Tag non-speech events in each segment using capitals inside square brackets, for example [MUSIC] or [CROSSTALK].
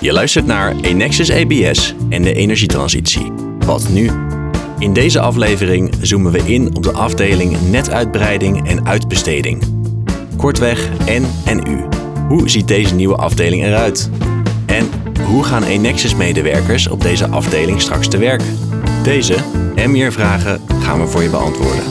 Je luistert naar Enexis ABS en de energietransitie. Wat nu? In deze aflevering zoomen we in op de afdeling netuitbreiding en uitbesteding. Kortweg N en U. Hoe ziet deze nieuwe afdeling eruit? En hoe gaan Enexis-medewerkers op deze afdeling straks te werk? Deze en meer vragen gaan we voor je beantwoorden.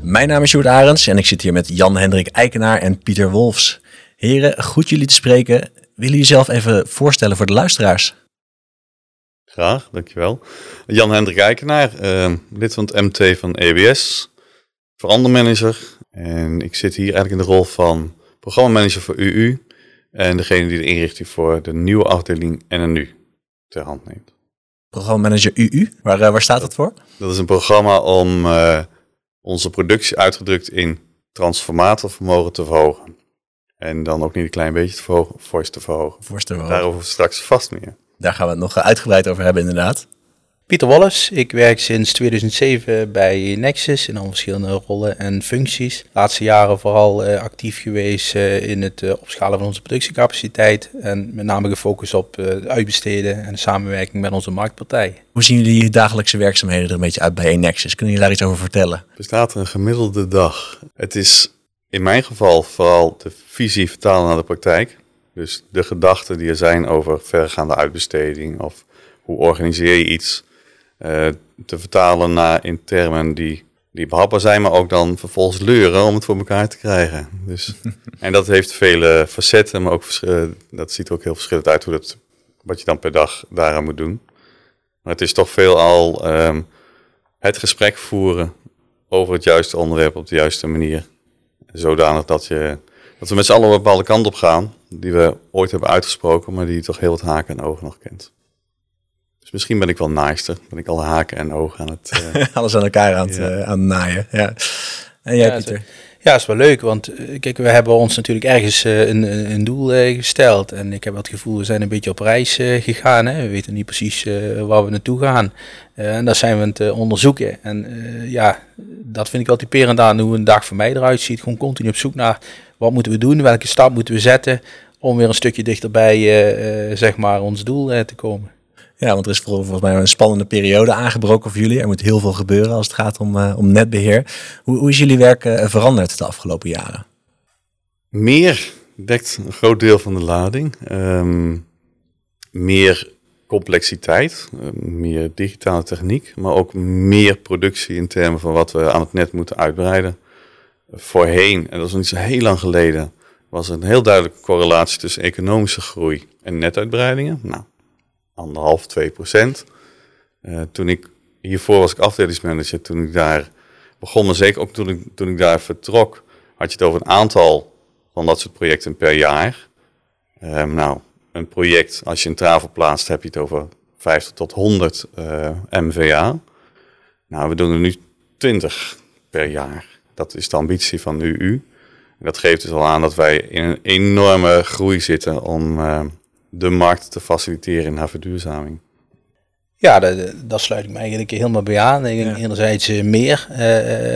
Mijn naam is Sjoerd Arends en ik zit hier met Jan-Hendrik Eikenaar en Pieter Wolfs. Heren, goed jullie te spreken. Willen jullie jezelf even voorstellen voor de luisteraars? Graag, dankjewel. Jan-Hendrik Eikenaar, uh, lid van het MT van EBS, verandermanager. En ik zit hier eigenlijk in de rol van programmamanager voor UU en degene die de inrichting voor de nieuwe afdeling NNU ter hand neemt. Programmamanager UU, waar, uh, waar staat dat voor? Dat is een programma om uh, onze productie uitgedrukt in transformatorvermogen te verhogen. En dan ook niet een klein beetje te verhogen, force te verhogen. Force te verhogen. Daarover straks vast meer. Daar gaan we het nog uitgebreid over hebben inderdaad. Pieter Wallace, ik werk sinds 2007 bij Nexus in al verschillende rollen en functies. De laatste jaren vooral uh, actief geweest uh, in het uh, opschalen van onze productiecapaciteit en met name gefocust op het uitbesteden en de samenwerking met onze marktpartij. Hoe zien jullie je dagelijkse werkzaamheden er een beetje uit bij Nexus? Kunnen jullie daar iets over vertellen? Bestaat er een gemiddelde dag? Het is in mijn geval vooral de visie vertalen naar de praktijk. Dus de gedachten die er zijn over vergaande uitbesteding of hoe organiseer je iets uh, te vertalen naar in termen die, die behapbaar zijn, maar ook dan vervolgens leuren om het voor elkaar te krijgen. Dus, [LAUGHS] en dat heeft vele facetten, maar ook dat ziet er ook heel verschillend uit hoe dat, wat je dan per dag daaraan moet doen. Maar het is toch veelal um, het gesprek voeren over het juiste onderwerp op de juiste manier. Zodanig dat, je, dat we met z'n allen een bepaalde kant op gaan, die we ooit hebben uitgesproken, maar die toch heel wat haken en ogen nog kent. Dus misschien ben ik wel naaister, ben ik alle haken en ogen aan het... Uh... [LAUGHS] Alles aan elkaar aan het, ja. uh, aan het naaien, ja. En jij, ja, Pieter? Ja, is wel leuk, want kijk, we hebben ons natuurlijk ergens uh, een, een, doel gesteld. En ik heb het gevoel, we zijn een beetje op reis gegaan. Hè? We weten niet precies waar we naartoe gaan. en daar zijn we aan het onderzoeken. En ja, dat vind ik wel typerend aan hoe een dag voor mij eruit ziet. Gewoon continu op zoek naar wat moeten we doen, welke stap moeten we zetten om weer een stukje dichterbij zeg maar ons doel te komen. Ja, want er is volgens mij een spannende periode aangebroken voor jullie. Er moet heel veel gebeuren als het gaat om, uh, om netbeheer. Hoe, hoe is jullie werk uh, veranderd de afgelopen jaren? Meer dekt een groot deel van de lading. Um, meer complexiteit, uh, meer digitale techniek, maar ook meer productie in termen van wat we aan het net moeten uitbreiden. Voorheen, en dat is nog niet zo heel lang geleden, was er een heel duidelijke correlatie tussen economische groei en netuitbreidingen. Nou, anderhalf, twee procent. Uh, toen ik, hiervoor was ik afdelingsmanager, toen ik daar begon, maar zeker ook toen ik, toen ik daar vertrok, had je het over een aantal van dat soort projecten per jaar. Um, nou, een project, als je een travel plaatst, heb je het over 50 tot 100 uh, MVA. Nou, we doen er nu 20 per jaar. Dat is de ambitie van de. En dat geeft dus al aan dat wij in een enorme groei zitten om, uh, de markt te faciliteren in haar verduurzaming. Ja, daar sluit ik me eigenlijk helemaal bij aan. Ja. Enerzijds uh, meer uh,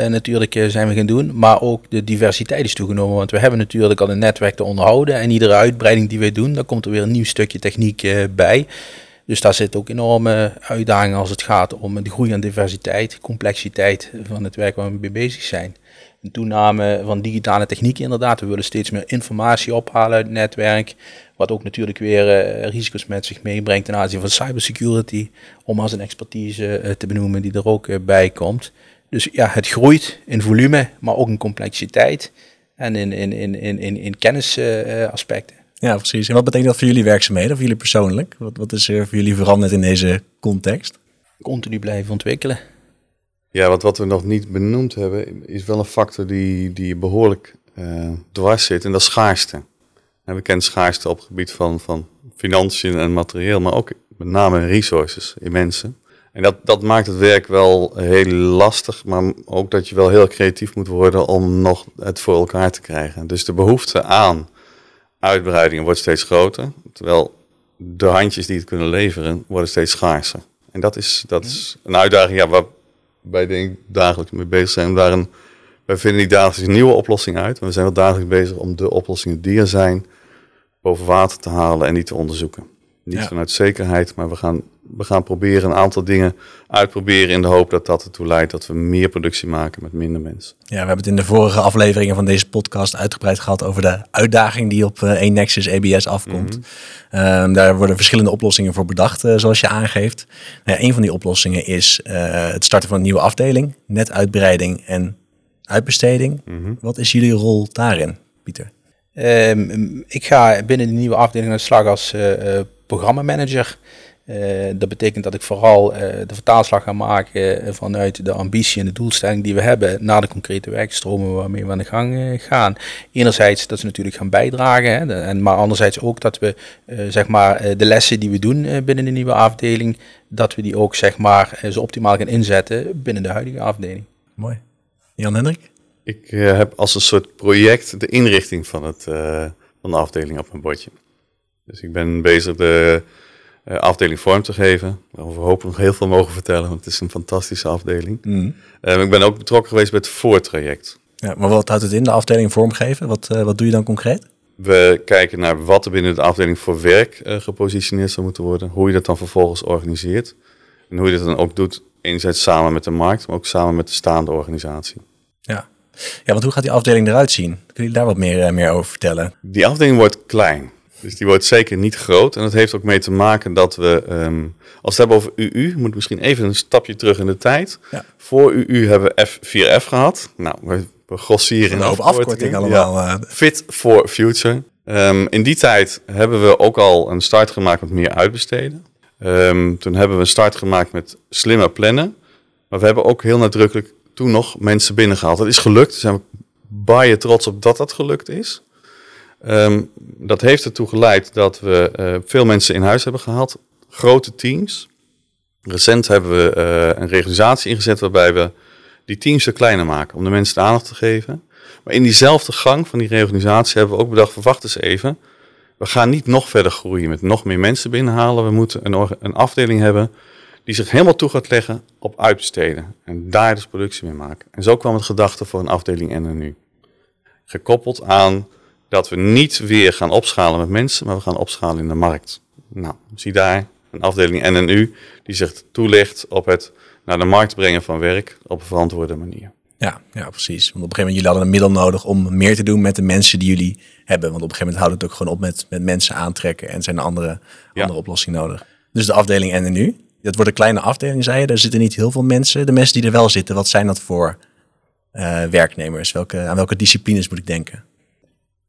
natuurlijk uh, zijn we gaan doen, maar ook de diversiteit is toegenomen. Want we hebben natuurlijk al een netwerk te onderhouden en iedere uitbreiding die wij doen, daar komt er weer een nieuw stukje techniek bij. Dus daar zit ook enorme uitdagingen als het gaat om de groei aan diversiteit, complexiteit van het werk waar we mee bezig zijn. Een toename van digitale techniek inderdaad. We willen steeds meer informatie ophalen uit het netwerk. Wat ook natuurlijk weer uh, risico's met zich meebrengt ten aanzien van cybersecurity. Om als een expertise uh, te benoemen die er ook uh, bij komt. Dus ja, het groeit in volume, maar ook in complexiteit. En in, in, in, in, in, in kennisaspecten. ja, precies. En wat betekent dat voor jullie werkzaamheden, voor jullie persoonlijk? Wat, wat is er voor jullie veranderd in deze context? Continu blijven ontwikkelen. Ja, wat, wat we nog niet benoemd hebben, is wel een factor die, die behoorlijk dwars zit. En dat is schaarste. En we kennen schaarste op het gebied van, van financiën en materieel, maar ook met name resources in mensen. En dat, dat maakt het werk wel heel lastig, maar ook dat je wel heel creatief moet worden om nog het voor elkaar te krijgen. Dus de behoefte aan uitbreidingen wordt steeds groter, terwijl de handjes die het kunnen leveren worden steeds schaarser. En dat is, dat is een uitdaging ja, waar wij denk dagelijks mee bezig zijn. Om daar een, wij vinden niet dagelijks een nieuwe oplossing uit, we zijn wel dagelijks bezig om de oplossingen die er zijn boven water te halen en die te onderzoeken. Niet Ja. vanuit zekerheid, maar we gaan, we gaan proberen een aantal dingen uitproberen in de hoop dat dat ertoe leidt dat we meer productie maken met minder mensen. Ja, we hebben het in de vorige afleveringen van deze podcast uitgebreid gehad over de uitdaging die op eh, 1 Nexus ABS afkomt. Ehm, daar worden verschillende oplossingen voor bedacht, eh, zoals je aangeeft. Nou ja, een van die oplossingen is eh, het starten van een nieuwe afdeling, netuitbreiding en uitbesteding. Wat is jullie rol daarin, Pieter? Ehm, ik ga binnen de nieuwe afdeling aan de slag als eh, eh, programmamanager. Eh, dat betekent dat ik vooral eh, de vertaalslag ga maken vanuit de ambitie en de doelstelling die we hebben naar de concrete werkstromen waarmee we aan de gang gaan. Enerzijds dat ze natuurlijk gaan bijdragen, hè, de- en, maar anderzijds ook dat we eh, zeg maar, de lessen die we doen eh, binnen de nieuwe afdeling, dat we die ook zeg maar, zo optimaal gaan inzetten binnen de huidige afdeling. Mooi. Jan Hendrik? Ik eh, heb als een soort project de inrichting van, het, eh, van de afdeling op mijn bordje. Dus ik ben bezig de eh, afdeling vorm te geven. Waarover we hopen nog heel veel mogen vertellen, want het is een fantastische afdeling. Eh, ik ben ook betrokken geweest bij het voortraject. Ja, maar wat houdt het in, de afdeling vormgeven? Wat, wat doe je dan concreet? We kijken naar wat er binnen de afdeling voor werk gepositioneerd zou moeten worden. Hoe je dat dan vervolgens organiseert. En hoe je dat dan ook doet, enerzijds samen met de markt, maar ook samen met de staande organisatie. Ja. ja, want hoe gaat die afdeling eruit zien? Kun je daar wat meer, eh, meer over vertellen? Die afdeling wordt klein. Dus die wordt zeker niet groot. En dat heeft ook mee te maken dat we, ehm, als we het hebben over UU, moet misschien even een stapje terug in de tijd. Ja. Voor UU hebben we F4F gehad. Nou, we, we grossieren in Een hoop afkorting allemaal. Ja. eh. Fit for Future. Ehm, in die tijd hebben we ook al een start gemaakt met meer uitbesteden. Ehm, toen hebben we een start gemaakt met slimmer plannen. Maar we hebben ook heel nadrukkelijk toen nog mensen binnengehaald. Dat is gelukt. Daar zijn we baie trots op dat dat gelukt is. Ehm, dat heeft ertoe geleid dat we eh, veel mensen in huis hebben gehaald. Grote teams. Recent hebben we eh, een reorganisatie ingezet waarbij we die teams er kleiner maken. Om de mensen de aandacht te geven. Maar in diezelfde gang van die reorganisatie hebben we ook bedacht, van, wacht eens even. We gaan niet nog verder groeien met nog meer mensen binnenhalen. We moeten een, een afdeling hebben die zich helemaal toe gaat leggen op uitbesteden. En daar dus productie mee maken. En zo kwam het gedachte voor een afdeling NNU. Gekoppeld aan dat we niet weer gaan opschalen met mensen, maar we gaan opschalen in de markt. Nou, zie daar een afdeling NNU die zich toelegt op het naar de markt brengen van werk op een verantwoorde manier. Ja, ja, precies. Want op een gegeven moment jullie hadden een middel nodig om meer te doen met de mensen die jullie hebben. Want op een gegeven moment houdt het ook gewoon op met, met mensen aantrekken en zijn er andere, Ja. andere oplossingen nodig. Dus de afdeling NNU. Dat wordt een kleine afdeling, zei je. Daar zitten niet heel veel mensen. De mensen die er wel zitten, wat zijn dat voor eh, werknemers? Welke, aan welke disciplines moet ik denken?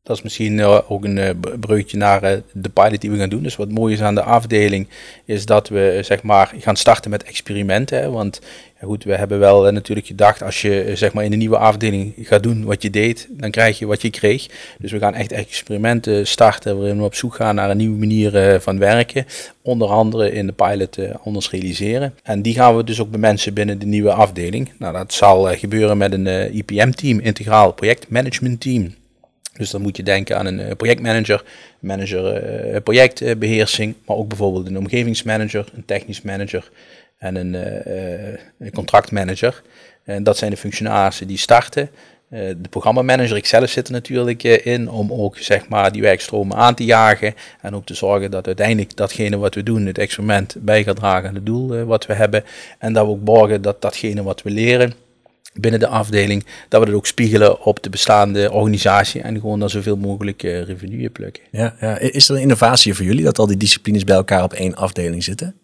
Dat is misschien eh, ook een eh, breukje naar eh, de pilot die we gaan doen. Dus wat mooi is aan de afdeling, is dat we zeg maar gaan starten met experimenten. Want goed, we hebben wel natuurlijk gedacht, als je zeg maar in een nieuwe afdeling gaat doen wat je deed, dan krijg je wat je kreeg. Dus we gaan echt experimenten starten waarin we op zoek gaan naar een nieuwe manier van werken. Onder andere in de pilot anders realiseren. En die gaan we dus ook bemensen binnen de nieuwe afdeling. Nou, dat zal gebeuren met een IPM-team, Integraal Projectmanagement Team. Dus dan moet je denken aan een eh, projectmanager, manager eh, projectbeheersing, maar ook bijvoorbeeld een omgevingsmanager, een technisch manager en een, eh, een contractmanager. En dat zijn de functionarissen die starten. De programmamanager, ik zelf zit er natuurlijk in om ook zeg maar die werkstromen aan te jagen en ook te zorgen dat uiteindelijk datgene wat we doen, het experiment, bij gaat dragen aan het doel wat we hebben. En dat we ook borgen dat datgene wat we leren, binnen de afdeling, dat we dat ook spiegelen op de bestaande organisatie en gewoon dan zoveel mogelijk eh, revenue plukken. Ja, ja. Is er een innovatie voor jullie dat al die disciplines bij elkaar op één afdeling zitten?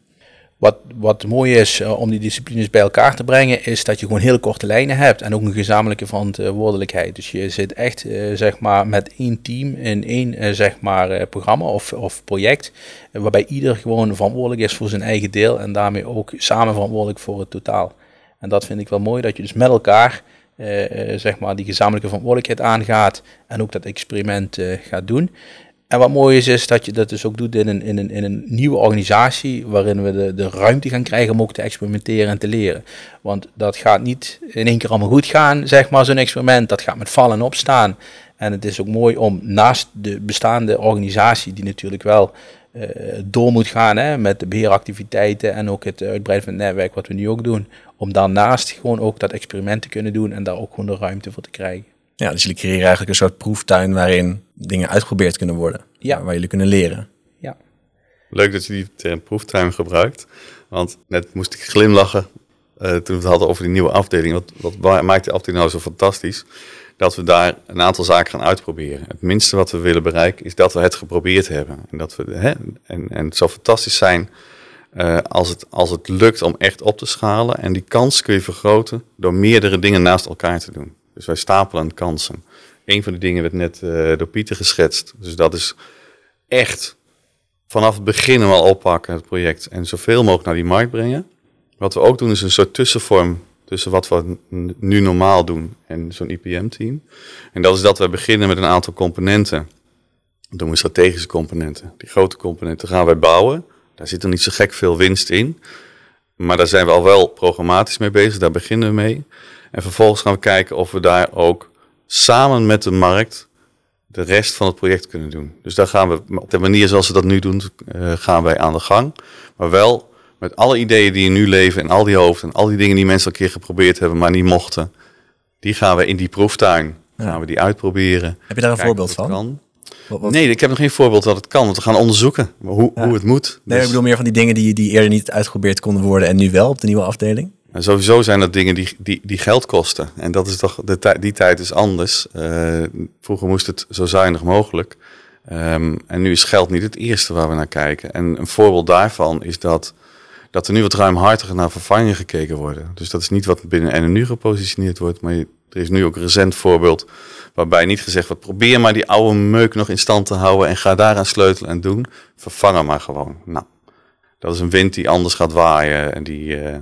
Wat, wat mooi is eh, om die disciplines bij elkaar te brengen, is dat je gewoon hele korte lijnen hebt en ook een gezamenlijke verantwoordelijkheid. Dus je zit echt eh, zeg maar met één team in één zeg maar, programma of, of project, waarbij ieder gewoon verantwoordelijk is voor zijn eigen deel en daarmee ook samen verantwoordelijk voor het totaal. En dat vind ik wel mooi, dat je dus met elkaar eh, eh, zeg maar die gezamenlijke verantwoordelijkheid aangaat en ook dat experiment eh, gaat doen. En wat mooi is, is dat je dat dus ook doet in een, in een, in een nieuwe organisatie, waarin we de, de ruimte gaan krijgen om ook te experimenteren en te leren. Want dat gaat niet in één keer allemaal goed gaan, zeg maar, zo'n experiment. Dat gaat met vallen en opstaan. En het is ook mooi om naast de bestaande organisatie, die natuurlijk wel door moet gaan hè, met de beheeractiviteiten en ook het uitbreiden van het netwerk, wat we nu ook doen, om daarnaast gewoon ook dat experiment te kunnen doen en daar ook gewoon de ruimte voor te krijgen. Ja, dus jullie creëren eigenlijk een soort proeftuin waarin dingen uitgeprobeerd kunnen worden. Ja. Waar jullie kunnen leren. Ja. Leuk dat je die term proeftuin gebruikt. Want net moest ik glimlachen uh, toen we het hadden over die nieuwe afdeling. Wat, wat maakt de afdeling nou zo fantastisch? Dat we daar een aantal zaken gaan uitproberen. Het minste wat we willen bereiken is dat we het geprobeerd hebben. En, dat we, hè, en, en het zou fantastisch zijn uh, als, het, als het lukt om echt op te schalen. En die kans kun je vergroten door meerdere dingen naast elkaar te doen. Dus wij stapelen kansen. Een van die dingen werd net uh, door Pieter geschetst. Dus dat is echt vanaf het begin al oppakken, het project. En zoveel mogelijk naar die markt brengen. Wat we ook doen is een soort tussenvorm tussen wat we nu normaal doen en zo'n IPM-team. En dat is dat we beginnen met een aantal componenten. Dat doen we strategische componenten. Die grote componenten gaan wij bouwen. Daar zit er niet zo gek veel winst in. Maar daar zijn we al wel programmatisch mee bezig. Daar beginnen we mee. En vervolgens gaan we kijken of we daar ook samen met de markt de rest van het project kunnen doen. Dus daar gaan we op de manier zoals we dat nu doen, uh, gaan wij aan de gang. Maar wel met alle ideeën die er nu leven en al die hoofden en al die dingen die mensen een keer geprobeerd hebben, maar niet mochten. Die gaan we in die proeftuin, gaan we die uitproberen. Heb je daar een voorbeeld van? Kan. Nee, ik heb nog geen voorbeeld dat het kan, want we gaan onderzoeken hoe, hoe het moet. Nee, ik dus- bedoel meer van die dingen die, die eerder niet uitgeprobeerd konden worden en nu wel op de nieuwe afdeling. En sowieso zijn dat dingen die, die, die geld kosten. En dat is toch, de die tijd is anders. Uh, vroeger moest het zo zuinig mogelijk. Um, en nu is geld niet het eerste waar we naar kijken. En een voorbeeld daarvan is dat, dat er nu wat ruimhartiger naar vervanging gekeken worden. Dus dat is niet wat binnen NNU gepositioneerd wordt, maar er is nu ook een recent voorbeeld waarbij niet gezegd wordt, probeer maar die oude meuk nog in stand te houden en ga daaraan sleutelen en doen. Vervangen maar gewoon. Nou, dat is een wind die anders gaat waaien en die, uh,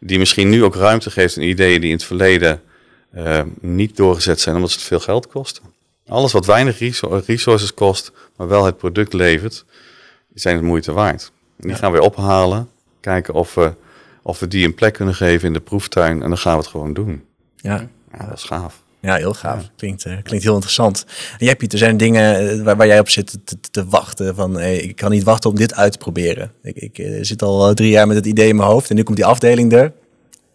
die misschien nu ook ruimte geeft aan ideeën die in het verleden uh, niet doorgezet zijn omdat ze te veel geld kosten. Alles wat weinig resources kost, maar wel het product levert, zijn het moeite waard. Die gaan we ophalen, kijken of we, of we die een plek kunnen geven in de proeftuin en dan gaan we het gewoon doen. Ja, ja dat is gaaf. Ja, heel gaaf. Klinkt, uh, klinkt heel interessant. En jij, Pieter, zijn er dingen waar, waar, jij op zit te, te wachten? Van, hey, ik kan niet wachten om dit uit te proberen. Ik, ik uh, zit al drie jaar met het idee in mijn hoofd en nu komt die afdeling er.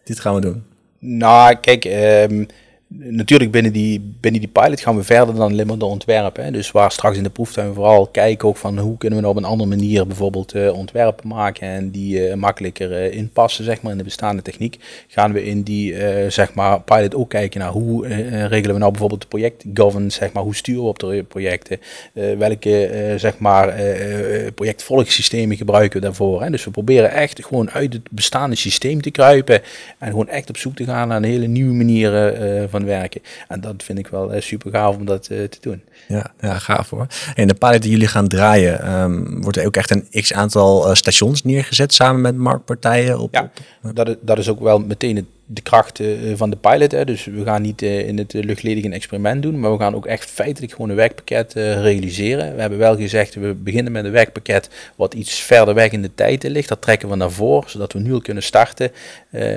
Dit gaan we doen. Nou, kijk, um, natuurlijk binnen die, binnen die pilot gaan we verder dan alleen maar de ontwerpen. Hè. Dus waar straks in de proeftuin vooral kijken ook van hoe kunnen we nou op een andere manier bijvoorbeeld uh, ontwerpen maken en die uh, makkelijker uh, inpassen zeg maar in de bestaande techniek. Gaan we in die zeg maar pilot ook kijken naar hoe regelen we nou bijvoorbeeld de project governance, zeg maar hoe sturen we op de projecten, welke zeg maar projectvolgsystemen gebruiken we daarvoor. Hè. Dus we proberen echt gewoon uit het bestaande systeem te kruipen en gewoon echt op zoek te gaan naar een hele nieuwe manieren van werken. En dat vind ik wel uh, super gaaf om dat uh, te doen. Ja, ja, gaaf hoor. En de pilot die jullie gaan draaien, um, wordt er ook echt een x aantal uh, stations neergezet samen met marktpartijen? Op, ja, op, dat, is, dat is ook wel meteen het de kracht uh, van de pilot. Hè. Dus we gaan niet uh, in het luchtledig een experiment doen, maar we gaan ook echt feitelijk gewoon een werkpakket realiseren. We hebben wel gezegd, we beginnen met een werkpakket wat iets verder weg in de tijd ligt. Dat trekken we naar voren, zodat we nu al kunnen starten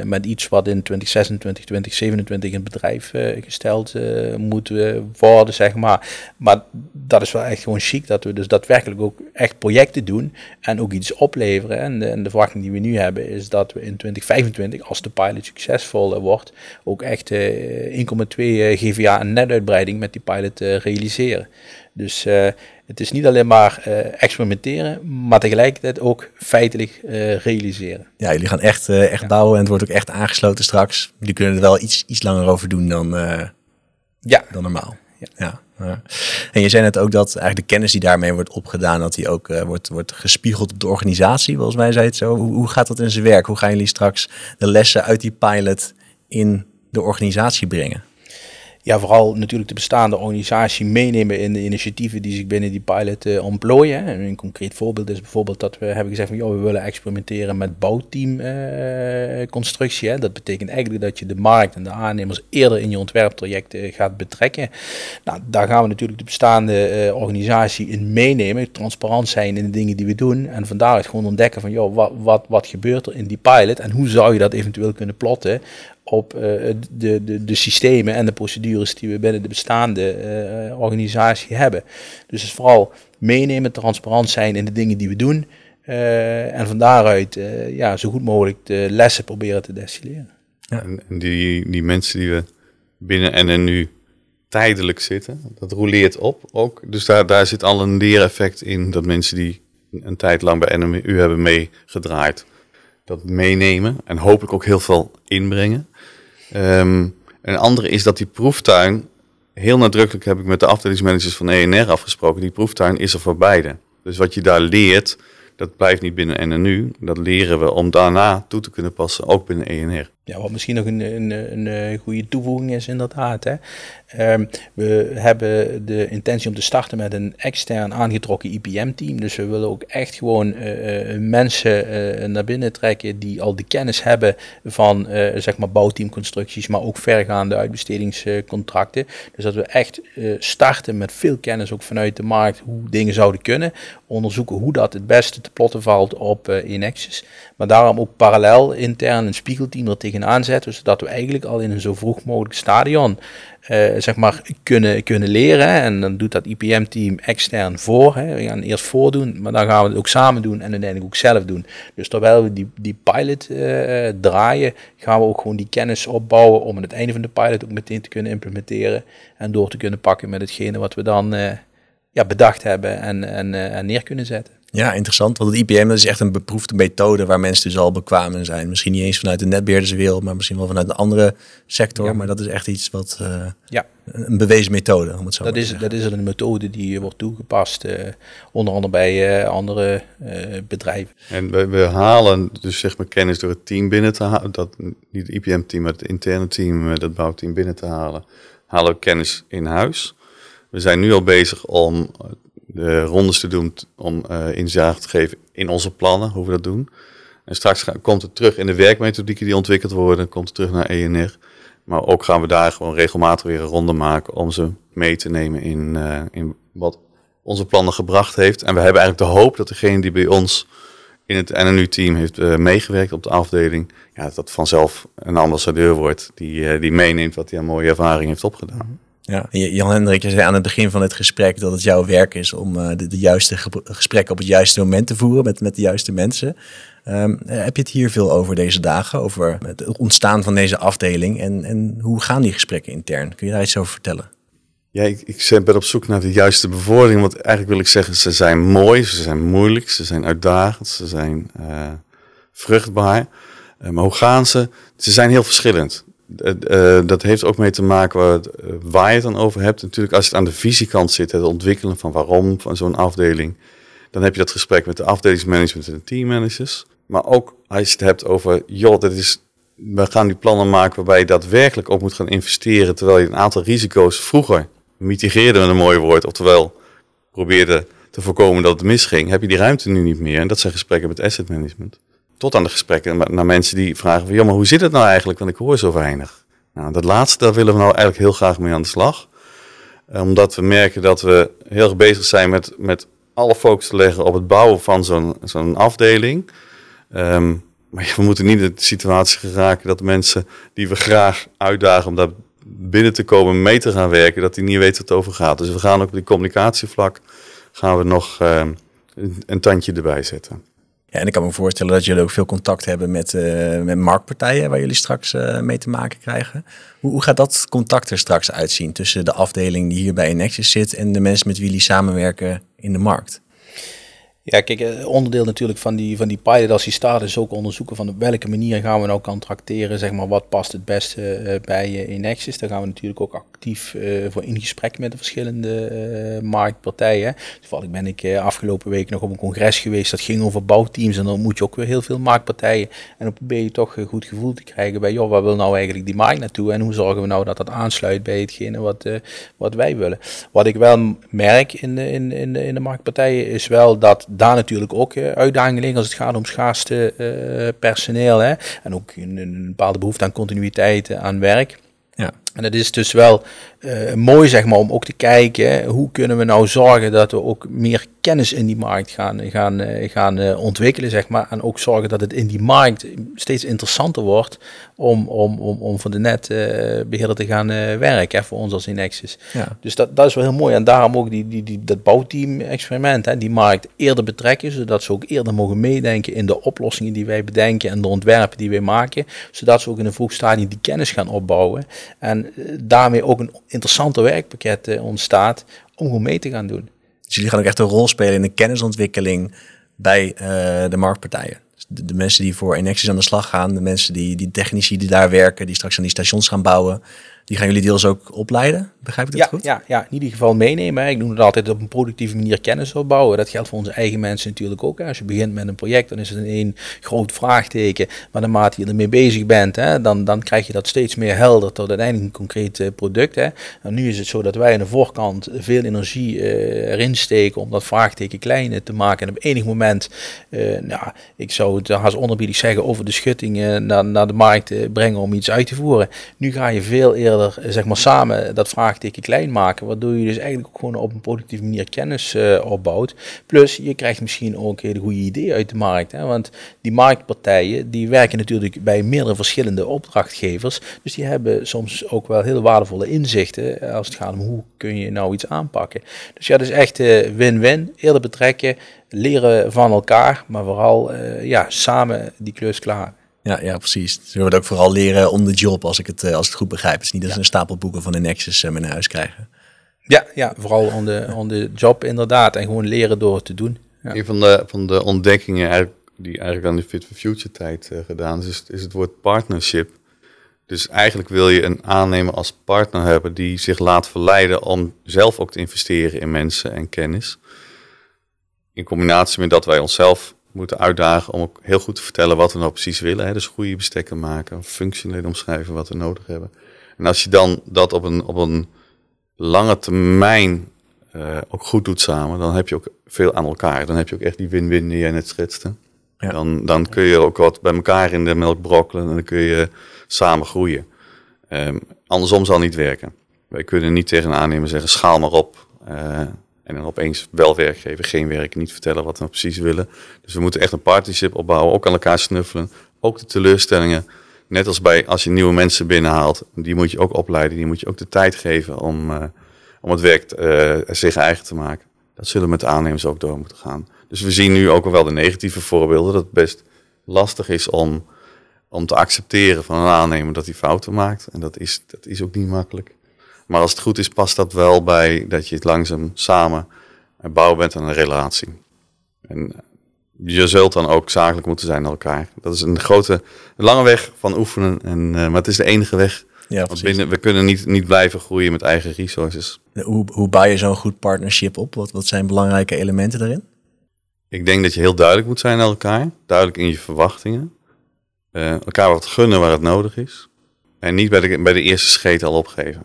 met iets wat in 2026, 2027 in bedrijf gesteld moet worden, zeg maar. Maar dat is wel echt gewoon chic, dat we dus daadwerkelijk ook echt projecten doen en ook iets opleveren. En de verwachting die we nu hebben is dat we in 2025, als de pilot succes succesvol wordt, ook echt 1,2 eh, eh, GVA en netuitbreiding met die pilot eh, realiseren. Dus het is niet alleen maar experimenteren, maar tegelijkertijd ook feitelijk realiseren. Ja, jullie gaan echt, echt bouwen en het wordt ook echt aangesloten straks. Jullie kunnen er wel iets, iets langer over doen dan, ja. dan normaal. Ja. En je zei net ook dat eigenlijk de kennis die daarmee wordt opgedaan, dat die ook wordt, wordt gespiegeld op de organisatie. Volgens mij zei het zo. Hoe, hoe gaat dat in zijn werk? Hoe gaan jullie straks de lessen uit die pilot in de organisatie brengen? Ja, vooral natuurlijk de bestaande organisatie meenemen in de initiatieven die zich binnen die pilot uh, ontplooien. En een concreet voorbeeld is bijvoorbeeld dat we hebben gezegd van joh, we willen experimenteren met bouwteamconstructie. Uh, dat betekent eigenlijk dat je de markt en de aannemers eerder in je ontwerptraject uh, gaat betrekken. Nou, daar gaan we natuurlijk de bestaande organisatie in meenemen, transparant zijn in de dingen die we doen en van daaruit gewoon ontdekken van joh, wat, wat, wat gebeurt er in die pilot en hoe zou je dat eventueel kunnen plotten op uh, de, de, de systemen en de procedures die we binnen de bestaande uh, organisatie hebben. Dus het is vooral meenemen, transparant zijn in de dingen die we doen. Uh, en van daaruit ja, zo goed mogelijk de lessen proberen te destilleren. Ja. En, die, die mensen die we binnen NNU tijdelijk zitten. Dat roleert op ook. Dus daar, daar zit al een leereffect in dat mensen die een tijd lang bij NMU hebben meegedraaid, dat meenemen en hopelijk ook heel veel inbrengen. Um, een andere is dat die proeftuin, heel nadrukkelijk heb ik met de afdelingsmanagers van ENR afgesproken, die proeftuin is er voor beide. Dus wat je daar leert, dat blijft niet binnen NNU. Dat leren we om daarna toe te kunnen passen, ook binnen ENR. Ja, wat misschien nog een, een, een, een goede toevoeging is inderdaad. Hè. Um, we hebben de intentie om te starten met een extern aangetrokken IPM-team. Dus we willen ook echt gewoon uh, mensen uh, naar binnen trekken die al de kennis hebben van uh, zeg maar bouwteamconstructies, maar ook vergaande uitbestedingscontracten. Dus dat we echt starten met veel kennis ook vanuit de markt hoe dingen zouden kunnen. Onderzoeken hoe dat het beste te plotten valt op Inexus. Maar daarom ook parallel intern een spiegelteam er tegenaan zetten, zodat we eigenlijk al in een zo vroeg mogelijk stadion uh, zeg maar kunnen, kunnen leren. En dan doet dat IPM-team extern voor. Hè. We gaan eerst voordoen, maar dan gaan we het ook samen doen en uiteindelijk ook zelf doen. Dus terwijl we die, die pilot uh, draaien, gaan we ook gewoon die kennis opbouwen om aan het einde van de pilot ook meteen te kunnen implementeren en door te kunnen pakken met hetgene wat we dan uh, ja, bedacht hebben en, en, en neer kunnen zetten. Ja, interessant. Want het IPM dat is echt een beproefde methode waar mensen dus al bekwaam in zijn. Misschien niet eens vanuit de netbeheerderswereld, maar misschien wel vanuit een andere sector. Maar dat is echt iets wat uh, ja. een bewezen methode, om het zo dat is, Dat is een methode die wordt toegepast, uh, onder andere bij uh, andere bedrijven. En we, we, halen dus zeg maar kennis door het team binnen te halen. Dat, niet het IPM-team, maar het interne team, dat bouwteam binnen te halen. Halen we kennis in huis. We zijn nu al bezig om de rondes te doen om uh, inzage te geven in onze plannen, hoe we dat doen. En straks komt het terug in de werkmethodieken die ontwikkeld worden, komt het terug naar ENR. Maar ook gaan we daar gewoon regelmatig weer een ronde maken om ze mee te nemen in, uh, in wat onze plannen gebracht heeft. En we hebben eigenlijk de hoop dat degene die bij ons in het NNU-team heeft uh, meegewerkt op de afdeling, ja, dat vanzelf een ambassadeur wordt die, die meeneemt wat hij aan mooie ervaring heeft opgedaan. Ja, Jan Hendrik, je zei aan het begin van het gesprek dat het jouw werk is om uh, de, juiste gesprekken op het juiste moment te voeren met, met de juiste mensen. Um, heb je het hier veel over deze dagen, over het ontstaan van deze afdeling en, en hoe gaan die gesprekken intern? Kun je daar iets over vertellen? Ja, ik, ik ben op zoek naar de juiste bewoording, want eigenlijk wil ik zeggen, ze zijn mooi, ze zijn moeilijk, ze zijn uitdagend, ze zijn uh, vruchtbaar. Maar hoe gaan ze? Ze zijn heel verschillend. Uh, dat heeft ook mee te maken waar, uh, waar je het dan over hebt. Natuurlijk, als het aan de visiekant zit, het ontwikkelen van waarom van zo'n afdeling, dan heb je dat gesprek met de afdelingsmanagement en de teammanagers. Maar ook als je het hebt over, joh, dat is, we gaan die plannen maken waarbij je daadwerkelijk ook moet gaan investeren, terwijl je een aantal risico's vroeger mitigeerde met een mooi woord, oftewel probeerde te voorkomen dat het misging, heb je die ruimte nu niet meer. En dat zijn gesprekken met asset management tot aan de gesprekken naar mensen die vragen van, ja, maar hoe zit het nou eigenlijk? Want ik hoor zo weinig. Nou, dat laatste, daar willen we nou eigenlijk heel graag mee aan de slag. Omdat we merken dat we heel erg bezig zijn met, met alle focus te leggen op het bouwen van zo'n zo'n afdeling. Um, maar we moeten niet in de situatie geraken dat mensen die we graag uitdagen om daar binnen te komen, mee te gaan werken, dat die niet weten wat het over gaat. Dus we gaan ook op die communicatievlak gaan we nog uh, een, een tandje erbij zetten. Ja, en ik kan me voorstellen dat jullie ook veel contact hebben met, uh, met marktpartijen waar jullie straks uh, mee te maken krijgen. Hoe, hoe, gaat dat contact er straks uitzien tussen de afdeling die hier bij Nexus zit en de mensen met wie jullie samenwerken in de markt? Ja, kijk, eh, onderdeel natuurlijk van die, van die pilot als die staat is ook onderzoeken van op welke manier gaan we nou contracteren, zeg maar, wat past het beste uh, bij uh, Inexis. Daar gaan we natuurlijk ook actief voor in gesprek met de verschillende marktpartijen. Toevallig ben ik afgelopen week nog op een congres geweest dat ging over bouwteams en dan moet je ook weer heel veel marktpartijen en dan probeer je toch goed gevoel te krijgen bij, joh, waar wil nou eigenlijk die markt naartoe en hoe zorgen we nou dat dat aansluit bij hetgene wat, wat wij willen. Wat ik wel merk in de, in, in, de, in de marktpartijen is wel dat daar natuurlijk ook uitdagingen liggen als het gaat om schaarste uh, personeel. Hè? En ook een, een bepaalde behoefte aan continuïteit aan werk. Ja. En het is dus wel uh, mooi zeg maar, om ook te kijken hoe kunnen we nou zorgen dat we ook meer kennis in die markt gaan, gaan, uh, gaan uh, ontwikkelen. Zeg maar, en ook zorgen dat het in die markt steeds interessanter wordt om, om, om, om voor de netbeheerder te gaan werken, hè, voor ons als Inexis. Ja. Dus dat, dat is wel heel mooi. En daarom ook die, die, die, dat bouwteam-experiment, hè, die markt eerder betrekken, zodat ze ook eerder mogen meedenken in de oplossingen die wij bedenken en de ontwerpen die wij maken, zodat ze ook in een vroeg stadium die kennis gaan opbouwen. En En daarmee ook een interessanter werkpakket ontstaat om gewoon mee te gaan doen. Dus jullie gaan ook echt een rol spelen in de kennisontwikkeling bij de marktpartijen? Dus de, mensen die voor Enexis aan de slag gaan, de mensen die, die technici die daar werken, die straks aan die stations gaan bouwen, die gaan jullie deels ook opleiden, begrijp ik dat ja, goed? Ja, ja, in ieder geval meenemen. Ik noem het altijd op een productieve manier kennis opbouwen. Dat geldt voor onze eigen mensen natuurlijk ook. Als je begint met een project, dan is het een één groot vraagteken. Maar naarmate je ermee bezig bent, hè, dan, dan krijg je dat steeds meer helder tot uiteindelijk een concreet uh, product. Hè. En nu is het zo dat wij aan de voorkant veel energie uh, erin steken om dat vraagteken kleiner te maken. En op enig moment, uh, nou, ik zou het haast onderbiedig zeggen, over de schutting naar, naar de markt brengen om iets uit te voeren. Nu ga je veel eerder eh, zeg maar, samen dat vraagteken klein maken. Waardoor je dus eigenlijk ook gewoon op een productieve manier kennis uh, opbouwt. Plus je krijgt misschien ook hele goede ideeën uit de markt. Hè? Want die marktpartijen die werken natuurlijk bij meerdere verschillende opdrachtgevers. Dus die hebben soms ook wel heel waardevolle inzichten als het gaat om hoe kun je nou iets aanpakken. Dus ja, is echt eh, win-win. Eerder betrekken, leren van elkaar, maar vooral ja, samen die klus klaar. Ja, ja, precies. Ze willen ook vooral leren om de job, als ik het, eh, als ik het goed begrijp. Het is niet dat ze een stapel boeken van de Nexus uh, mee naar huis krijgen. Ja, ja vooral on de, on de job inderdaad. En gewoon leren door het te doen. Ja. Een van de, van de ontdekkingen die eigenlijk aan de Fit for Future tijd uh, gedaan is, is het woord partnership. Dus eigenlijk wil je een aannemer als partner hebben die zich laat verleiden om zelf ook te investeren in mensen en kennis. In combinatie met dat wij onszelf moeten uitdagen om ook heel goed te vertellen wat we nou precies willen. Hè? Dus goede bestekken maken, functioneel omschrijven wat we nodig hebben. En als je dan dat op een, op een lange termijn uh, ook goed doet samen, dan heb je ook veel aan elkaar. Dan heb je ook echt die win-win die jij net schetste. Ja. Dan, dan kun je ook wat bij elkaar in de melk brokkelen en dan kun je samen groeien. Um, andersom zal niet werken. Wij kunnen niet tegen een aannemer zeggen, schaal maar op. Uh, en dan opeens wel werk geven, geen werk, niet vertellen wat we nou precies willen. Dus we moeten echt een partnership opbouwen, ook aan elkaar snuffelen. Ook de teleurstellingen, net als bij als je nieuwe mensen binnenhaalt, die moet je ook opleiden, die moet je ook de tijd geven om, uh, om het werk uh, zich eigen te maken. Dat zullen met de aannemers ook door moeten gaan. Dus we zien nu ook wel de negatieve voorbeelden, dat het best lastig is om, om te accepteren van een aannemer dat hij fouten maakt. En dat is, dat is ook niet makkelijk. Maar als het goed is, past dat wel bij dat je het langzaam samen bouwen bent aan een relatie. En je zult dan ook zakelijk moeten zijn naar elkaar. Dat is een grote, een lange weg van oefenen. En, uh, maar het is de enige weg. Ja, binnen, we kunnen niet, niet blijven groeien met eigen resources. Hoe, hoe bouw je zo'n goed partnership op? Wat, wat zijn belangrijke elementen daarin? Ik denk dat je heel duidelijk moet zijn naar elkaar. Duidelijk in je verwachtingen. Uh, elkaar wat gunnen waar het nodig is. En niet bij de, bij de eerste scheet al opgeven.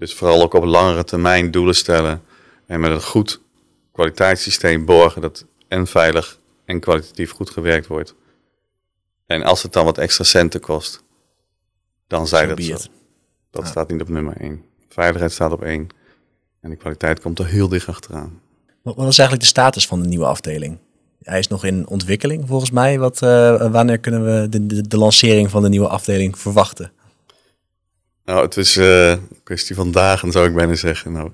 Dus vooral ook op langere termijn doelen stellen en met een goed kwaliteitssysteem borgen dat en veilig en kwalitatief goed gewerkt wordt. En als het dan wat extra centen kost, dan zij dat zo. Dat staat niet op nummer 1. Veiligheid staat op 1. En de kwaliteit komt er heel dicht achteraan. Wat is eigenlijk de status van de nieuwe afdeling? Hij is nog in ontwikkeling volgens mij. Wat, uh, wanneer kunnen we de, de, de lancering van de nieuwe afdeling verwachten? Nou, het is uh, een kwestie van dagen, zou ik bijna zeggen. Nou,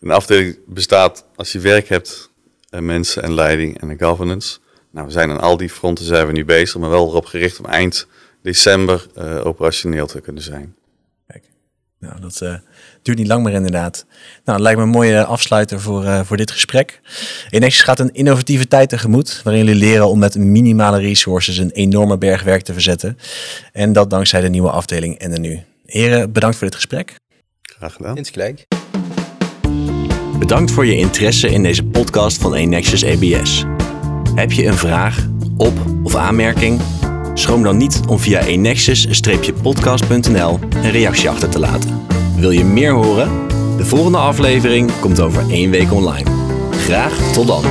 een afdeling bestaat als je werk hebt, en mensen en leiding en de governance. Nou, we zijn aan al die fronten zijn we nu bezig, maar wel erop gericht om eind december uh, operationeel te kunnen zijn. Kijk, nou, dat duurt niet lang meer inderdaad. Nou, lijkt me een mooie afsluiter voor, voor dit gesprek. Enexis gaat een innovatieve tijd tegemoet, waarin jullie leren om met minimale resources een enorme berg werk te verzetten. En dat dankzij de nieuwe afdeling en de nu. Heren, bedankt voor dit gesprek. Graag gedaan. Insgelijk. Bedankt voor je interesse in deze podcast van Enexus ABS. Heb je een vraag, op- of aanmerking? Schroom dan niet om via enexus-podcast.nl een reactie achter te laten. Wil je meer horen? De volgende aflevering komt over één week online. Graag tot dan.